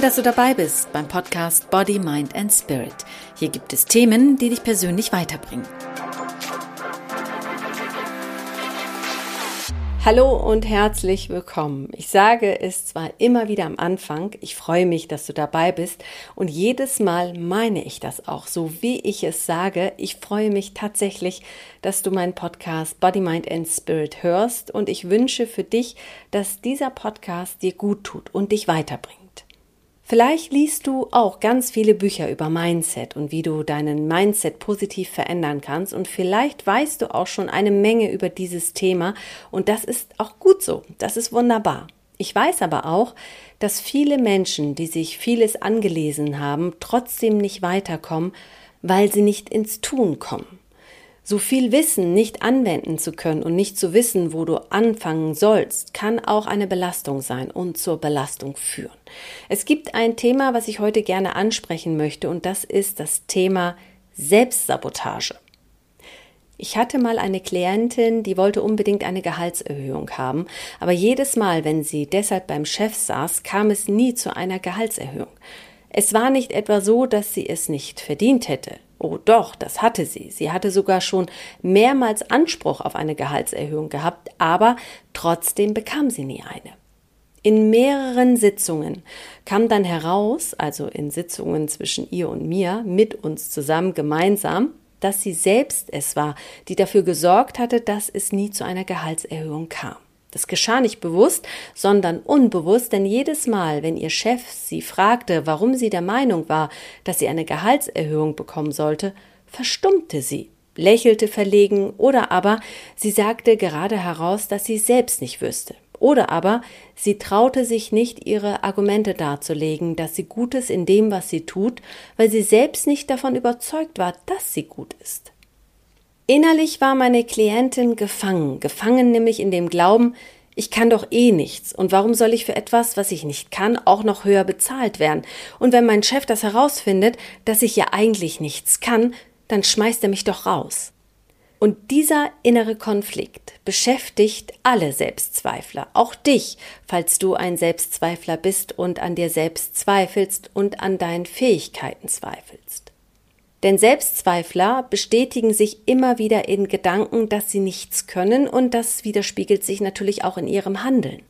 Toll, dass du dabei bist beim Podcast Body, Mind and Spirit. Hier gibt es Themen, die dich persönlich weiterbringen. Hallo und herzlich willkommen. Ich sage es zwar immer wieder am Anfang, ich freue mich, dass du dabei bist und jedes Mal meine ich das auch, so wie ich es sage. Ich freue mich tatsächlich, dass du meinen Podcast Body, Mind and Spirit hörst und ich wünsche für dich, dass dieser Podcast dir gut tut und dich weiterbringt. Vielleicht liest du auch ganz viele Bücher über Mindset und wie du deinen Mindset positiv verändern kannst. Und vielleicht weißt du auch schon eine Menge über dieses Thema. Und das ist auch gut so, das ist wunderbar. Ich weiß aber auch, dass viele Menschen, die sich vieles angelesen haben, trotzdem nicht weiterkommen, weil sie nicht ins Tun kommen so viel Wissen nicht anwenden zu können und nicht zu wissen, wo du anfangen sollst, kann auch eine Belastung sein und zur Belastung führen. Es gibt ein Thema, was ich heute gerne ansprechen möchte, und das ist das Thema Selbstsabotage. Ich hatte mal eine Klientin, die wollte unbedingt eine Gehaltserhöhung haben, aber jedes Mal, wenn sie deshalb beim Chef saß, kam es nie zu einer Gehaltserhöhung. Es war nicht etwa so, dass sie es nicht verdient hätte. Oh doch, das hatte sie. Sie hatte sogar schon mehrmals Anspruch auf eine Gehaltserhöhung gehabt, aber trotzdem bekam sie nie eine. In mehreren Sitzungen kam dann heraus, also in Sitzungen zwischen ihr und mir, mit uns zusammen gemeinsam, dass sie selbst es war, die dafür gesorgt hatte, dass es nie zu einer Gehaltserhöhung kam. Das geschah nicht bewusst, sondern unbewusst, denn jedes Mal, wenn ihr Chef sie fragte, warum sie der Meinung war, dass sie eine Gehaltserhöhung bekommen sollte, verstummte sie, lächelte verlegen oder aber sie sagte gerade heraus, dass sie selbst nicht wüsste. Oder aber sie traute sich nicht, ihre Argumente darzulegen, dass sie Gutes in dem, was sie tut, weil sie selbst nicht davon überzeugt war, dass sie gut ist. Innerlich war meine Klientin gefangen, gefangen nämlich in dem Glauben, ich kann doch eh nichts und warum soll ich für etwas, was ich nicht kann, auch noch höher bezahlt werden? Und wenn mein Chef das herausfindet, dass ich ja eigentlich nichts kann, dann schmeißt er mich doch raus. Und dieser innere Konflikt beschäftigt alle Selbstzweifler, auch dich, falls du ein Selbstzweifler bist und an dir selbst zweifelst und an deinen Fähigkeiten zweifelst. Denn Selbstzweifler bestätigen sich immer wieder in Gedanken, dass sie nichts können und das widerspiegelt sich natürlich auch in ihrem Handeln.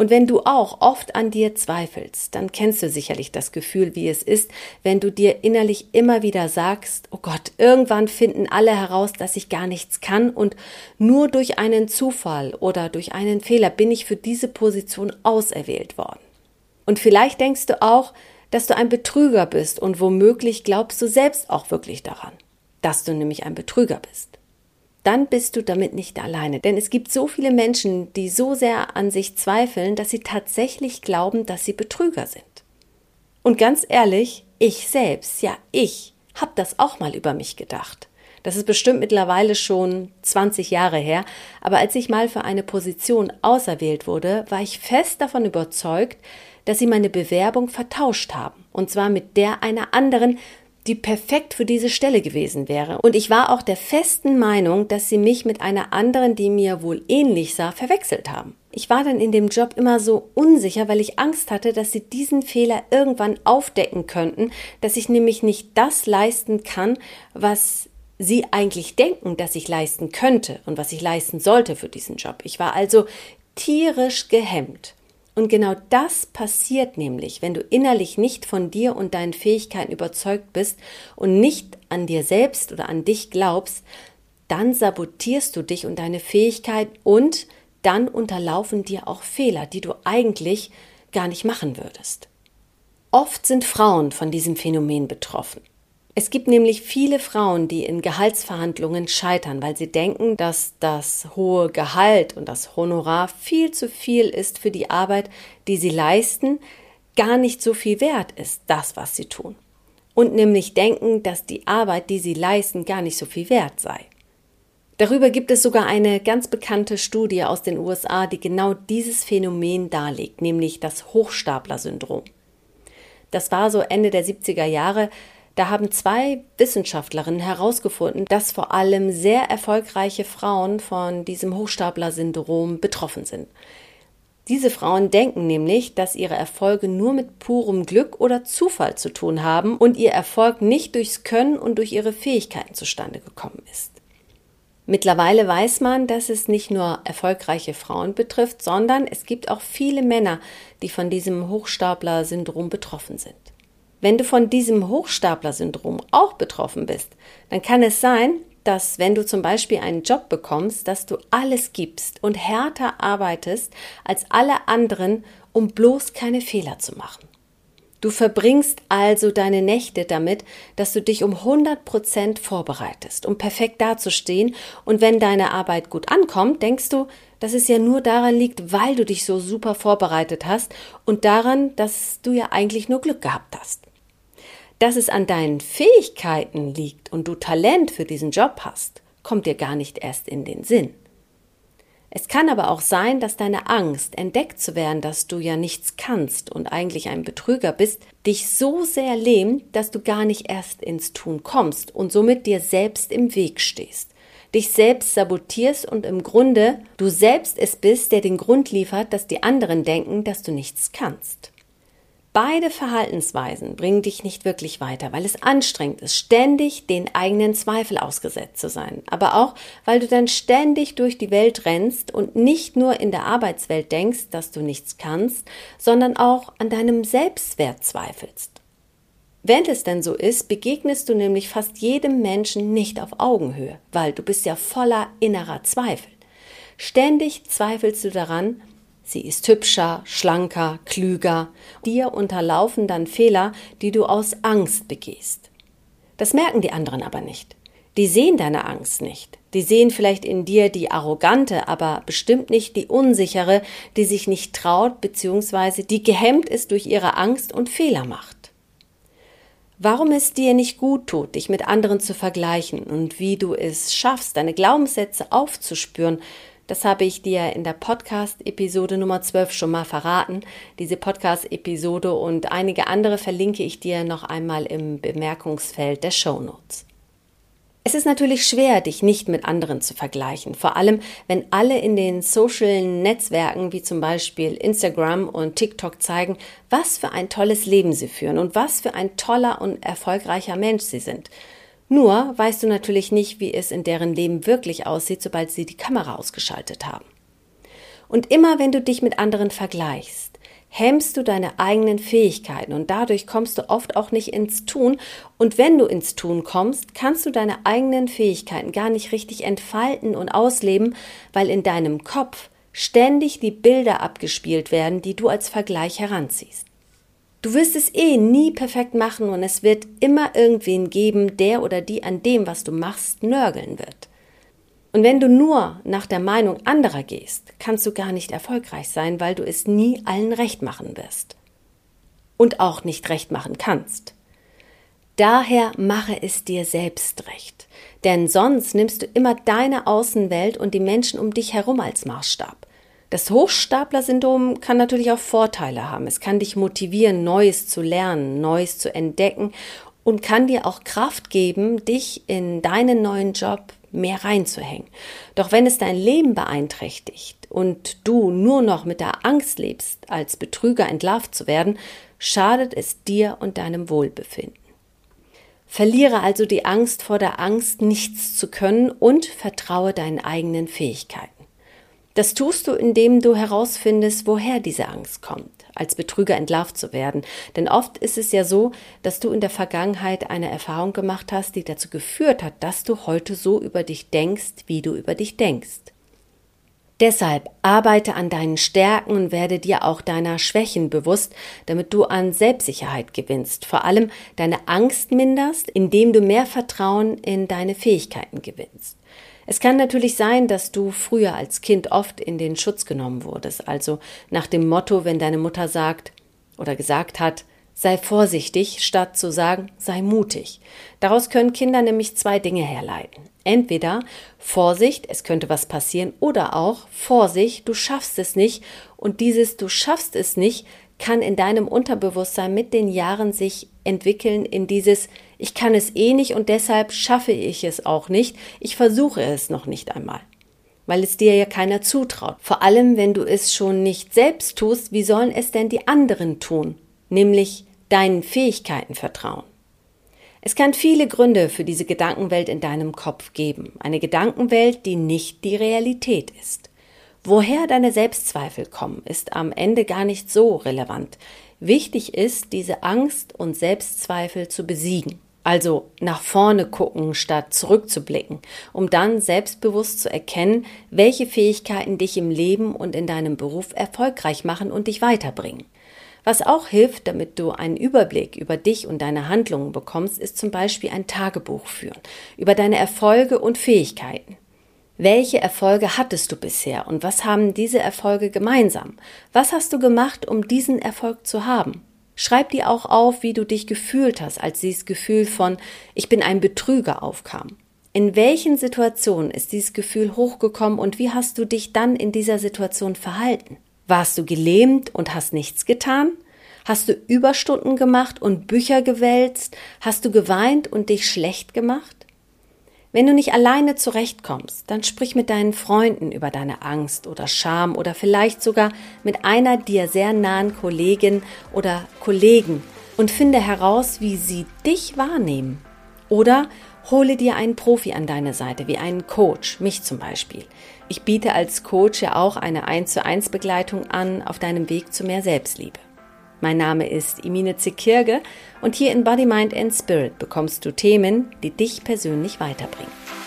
Und wenn du auch oft an dir zweifelst, dann kennst du sicherlich das Gefühl, wie es ist, wenn du dir innerlich immer wieder sagst, oh Gott, irgendwann finden alle heraus, dass ich gar nichts kann und nur durch einen Zufall oder durch einen Fehler bin ich für diese Position auserwählt worden. Und vielleicht denkst du auch, dass du ein Betrüger bist und womöglich glaubst du selbst auch wirklich daran, dass du nämlich ein Betrüger bist. Dann bist du damit nicht alleine, denn es gibt so viele Menschen, die so sehr an sich zweifeln, dass sie tatsächlich glauben, dass sie Betrüger sind. Und ganz ehrlich, ich selbst, ja ich, hab das auch mal über mich gedacht. Das ist bestimmt mittlerweile schon 20 Jahre her, aber als ich mal für eine Position auserwählt wurde, war ich fest davon überzeugt, dass sie meine Bewerbung vertauscht haben, und zwar mit der einer anderen, die perfekt für diese Stelle gewesen wäre. Und ich war auch der festen Meinung, dass sie mich mit einer anderen, die mir wohl ähnlich sah, verwechselt haben. Ich war dann in dem Job immer so unsicher, weil ich Angst hatte, dass sie diesen Fehler irgendwann aufdecken könnten, dass ich nämlich nicht das leisten kann, was sie eigentlich denken, dass ich leisten könnte und was ich leisten sollte für diesen Job. Ich war also tierisch gehemmt. Und genau das passiert nämlich, wenn du innerlich nicht von dir und deinen Fähigkeiten überzeugt bist und nicht an dir selbst oder an dich glaubst, dann sabotierst du dich und deine Fähigkeit und dann unterlaufen dir auch Fehler, die du eigentlich gar nicht machen würdest. Oft sind Frauen von diesem Phänomen betroffen. Es gibt nämlich viele Frauen, die in Gehaltsverhandlungen scheitern, weil sie denken, dass das hohe Gehalt und das Honorar viel zu viel ist für die Arbeit, die sie leisten, gar nicht so viel wert ist, das, was sie tun. Und nämlich denken, dass die Arbeit, die sie leisten, gar nicht so viel wert sei. Darüber gibt es sogar eine ganz bekannte Studie aus den USA, die genau dieses Phänomen darlegt, nämlich das Hochstapler-Syndrom. Das war so Ende der 70er Jahre, da haben zwei Wissenschaftlerinnen herausgefunden, dass vor allem sehr erfolgreiche Frauen von diesem Hochstapler-Syndrom betroffen sind. Diese Frauen denken nämlich, dass ihre Erfolge nur mit purem Glück oder Zufall zu tun haben und ihr Erfolg nicht durchs Können und durch ihre Fähigkeiten zustande gekommen ist. Mittlerweile weiß man, dass es nicht nur erfolgreiche Frauen betrifft, sondern es gibt auch viele Männer, die von diesem Hochstapler-Syndrom betroffen sind. Wenn du von diesem Hochstapler-Syndrom auch betroffen bist, dann kann es sein, dass wenn du zum Beispiel einen Job bekommst, dass du alles gibst und härter arbeitest als alle anderen, um bloß keine Fehler zu machen. Du verbringst also deine Nächte damit, dass du dich um 100 Prozent vorbereitest, um perfekt dazustehen. Und wenn deine Arbeit gut ankommt, denkst du, dass es ja nur daran liegt, weil du dich so super vorbereitet hast und daran, dass du ja eigentlich nur Glück gehabt hast. Dass es an deinen Fähigkeiten liegt und du Talent für diesen Job hast, kommt dir gar nicht erst in den Sinn. Es kann aber auch sein, dass deine Angst, entdeckt zu werden, dass du ja nichts kannst und eigentlich ein Betrüger bist, dich so sehr lähmt, dass du gar nicht erst ins Tun kommst und somit dir selbst im Weg stehst. Dich selbst sabotierst und im Grunde du selbst es bist, der den Grund liefert, dass die anderen denken, dass du nichts kannst. Beide Verhaltensweisen bringen dich nicht wirklich weiter, weil es anstrengend ist, ständig den eigenen Zweifel ausgesetzt zu sein, aber auch, weil du dann ständig durch die Welt rennst und nicht nur in der Arbeitswelt denkst, dass du nichts kannst, sondern auch an deinem Selbstwert zweifelst. Wenn es denn so ist, begegnest du nämlich fast jedem Menschen nicht auf Augenhöhe, weil du bist ja voller innerer Zweifel. Ständig zweifelst du daran, Sie ist hübscher, schlanker, klüger. Dir unterlaufen dann Fehler, die du aus Angst begehst. Das merken die anderen aber nicht. Die sehen deine Angst nicht. Die sehen vielleicht in dir die arrogante, aber bestimmt nicht die unsichere, die sich nicht traut bzw. die gehemmt ist durch ihre Angst und Fehler macht. Warum es dir nicht gut tut, dich mit anderen zu vergleichen und wie du es schaffst, deine Glaubenssätze aufzuspüren, das habe ich dir in der Podcast-Episode Nummer 12 schon mal verraten. Diese Podcast-Episode und einige andere verlinke ich dir noch einmal im Bemerkungsfeld der Show Notes. Es ist natürlich schwer, dich nicht mit anderen zu vergleichen, vor allem wenn alle in den sozialen Netzwerken wie zum Beispiel Instagram und TikTok zeigen, was für ein tolles Leben sie führen und was für ein toller und erfolgreicher Mensch sie sind. Nur weißt du natürlich nicht, wie es in deren Leben wirklich aussieht, sobald sie die Kamera ausgeschaltet haben. Und immer wenn du dich mit anderen vergleichst, hemmst du deine eigenen Fähigkeiten und dadurch kommst du oft auch nicht ins Tun. Und wenn du ins Tun kommst, kannst du deine eigenen Fähigkeiten gar nicht richtig entfalten und ausleben, weil in deinem Kopf ständig die Bilder abgespielt werden, die du als Vergleich heranziehst. Du wirst es eh nie perfekt machen und es wird immer irgendwen geben, der oder die an dem, was du machst, nörgeln wird. Und wenn du nur nach der Meinung anderer gehst, kannst du gar nicht erfolgreich sein, weil du es nie allen recht machen wirst. Und auch nicht recht machen kannst. Daher mache es dir selbst recht. Denn sonst nimmst du immer deine Außenwelt und die Menschen um dich herum als Maßstab. Das Hochstapler-Syndrom kann natürlich auch Vorteile haben. Es kann dich motivieren, Neues zu lernen, Neues zu entdecken und kann dir auch Kraft geben, dich in deinen neuen Job mehr reinzuhängen. Doch wenn es dein Leben beeinträchtigt und du nur noch mit der Angst lebst, als Betrüger entlarvt zu werden, schadet es dir und deinem Wohlbefinden. Verliere also die Angst vor der Angst, nichts zu können und vertraue deinen eigenen Fähigkeiten. Das tust du, indem du herausfindest, woher diese Angst kommt, als Betrüger entlarvt zu werden. Denn oft ist es ja so, dass du in der Vergangenheit eine Erfahrung gemacht hast, die dazu geführt hat, dass du heute so über dich denkst, wie du über dich denkst. Deshalb arbeite an deinen Stärken und werde dir auch deiner Schwächen bewusst, damit du an Selbstsicherheit gewinnst, vor allem deine Angst minderst, indem du mehr Vertrauen in deine Fähigkeiten gewinnst. Es kann natürlich sein, dass du früher als Kind oft in den Schutz genommen wurdest, also nach dem Motto, wenn deine Mutter sagt oder gesagt hat, sei vorsichtig, statt zu sagen, sei mutig. Daraus können Kinder nämlich zwei Dinge herleiten. Entweder Vorsicht, es könnte was passieren, oder auch Vorsicht, du schaffst es nicht. Und dieses Du schaffst es nicht kann in deinem Unterbewusstsein mit den Jahren sich entwickeln in dieses Ich kann es eh nicht und deshalb schaffe ich es auch nicht, ich versuche es noch nicht einmal. weil es dir ja keiner zutraut. Vor allem, wenn du es schon nicht selbst tust, wie sollen es denn die anderen tun? Nämlich deinen Fähigkeiten vertrauen. Es kann viele Gründe für diese Gedankenwelt in deinem Kopf geben. Eine Gedankenwelt, die nicht die Realität ist. Woher deine Selbstzweifel kommen, ist am Ende gar nicht so relevant. Wichtig ist, diese Angst und Selbstzweifel zu besiegen. Also nach vorne gucken, statt zurückzublicken, um dann selbstbewusst zu erkennen, welche Fähigkeiten dich im Leben und in deinem Beruf erfolgreich machen und dich weiterbringen. Was auch hilft, damit du einen Überblick über dich und deine Handlungen bekommst, ist zum Beispiel ein Tagebuch führen, über deine Erfolge und Fähigkeiten. Welche Erfolge hattest du bisher und was haben diese Erfolge gemeinsam? Was hast du gemacht, um diesen Erfolg zu haben? Schreib dir auch auf, wie du dich gefühlt hast, als dieses Gefühl von Ich bin ein Betrüger aufkam. In welchen Situationen ist dieses Gefühl hochgekommen und wie hast du dich dann in dieser Situation verhalten? Warst du gelähmt und hast nichts getan? Hast du Überstunden gemacht und Bücher gewälzt? Hast du geweint und dich schlecht gemacht? Wenn du nicht alleine zurechtkommst, dann sprich mit deinen Freunden über deine Angst oder Scham oder vielleicht sogar mit einer dir sehr nahen Kollegin oder Kollegen und finde heraus, wie sie dich wahrnehmen. Oder hole dir einen Profi an deine Seite, wie einen Coach, mich zum Beispiel. Ich biete als Coach ja auch eine 1 zu 1 Begleitung an auf deinem Weg zu mehr Selbstliebe. Mein Name ist Imine Zekirge und hier in Body, Mind and Spirit bekommst du Themen, die dich persönlich weiterbringen.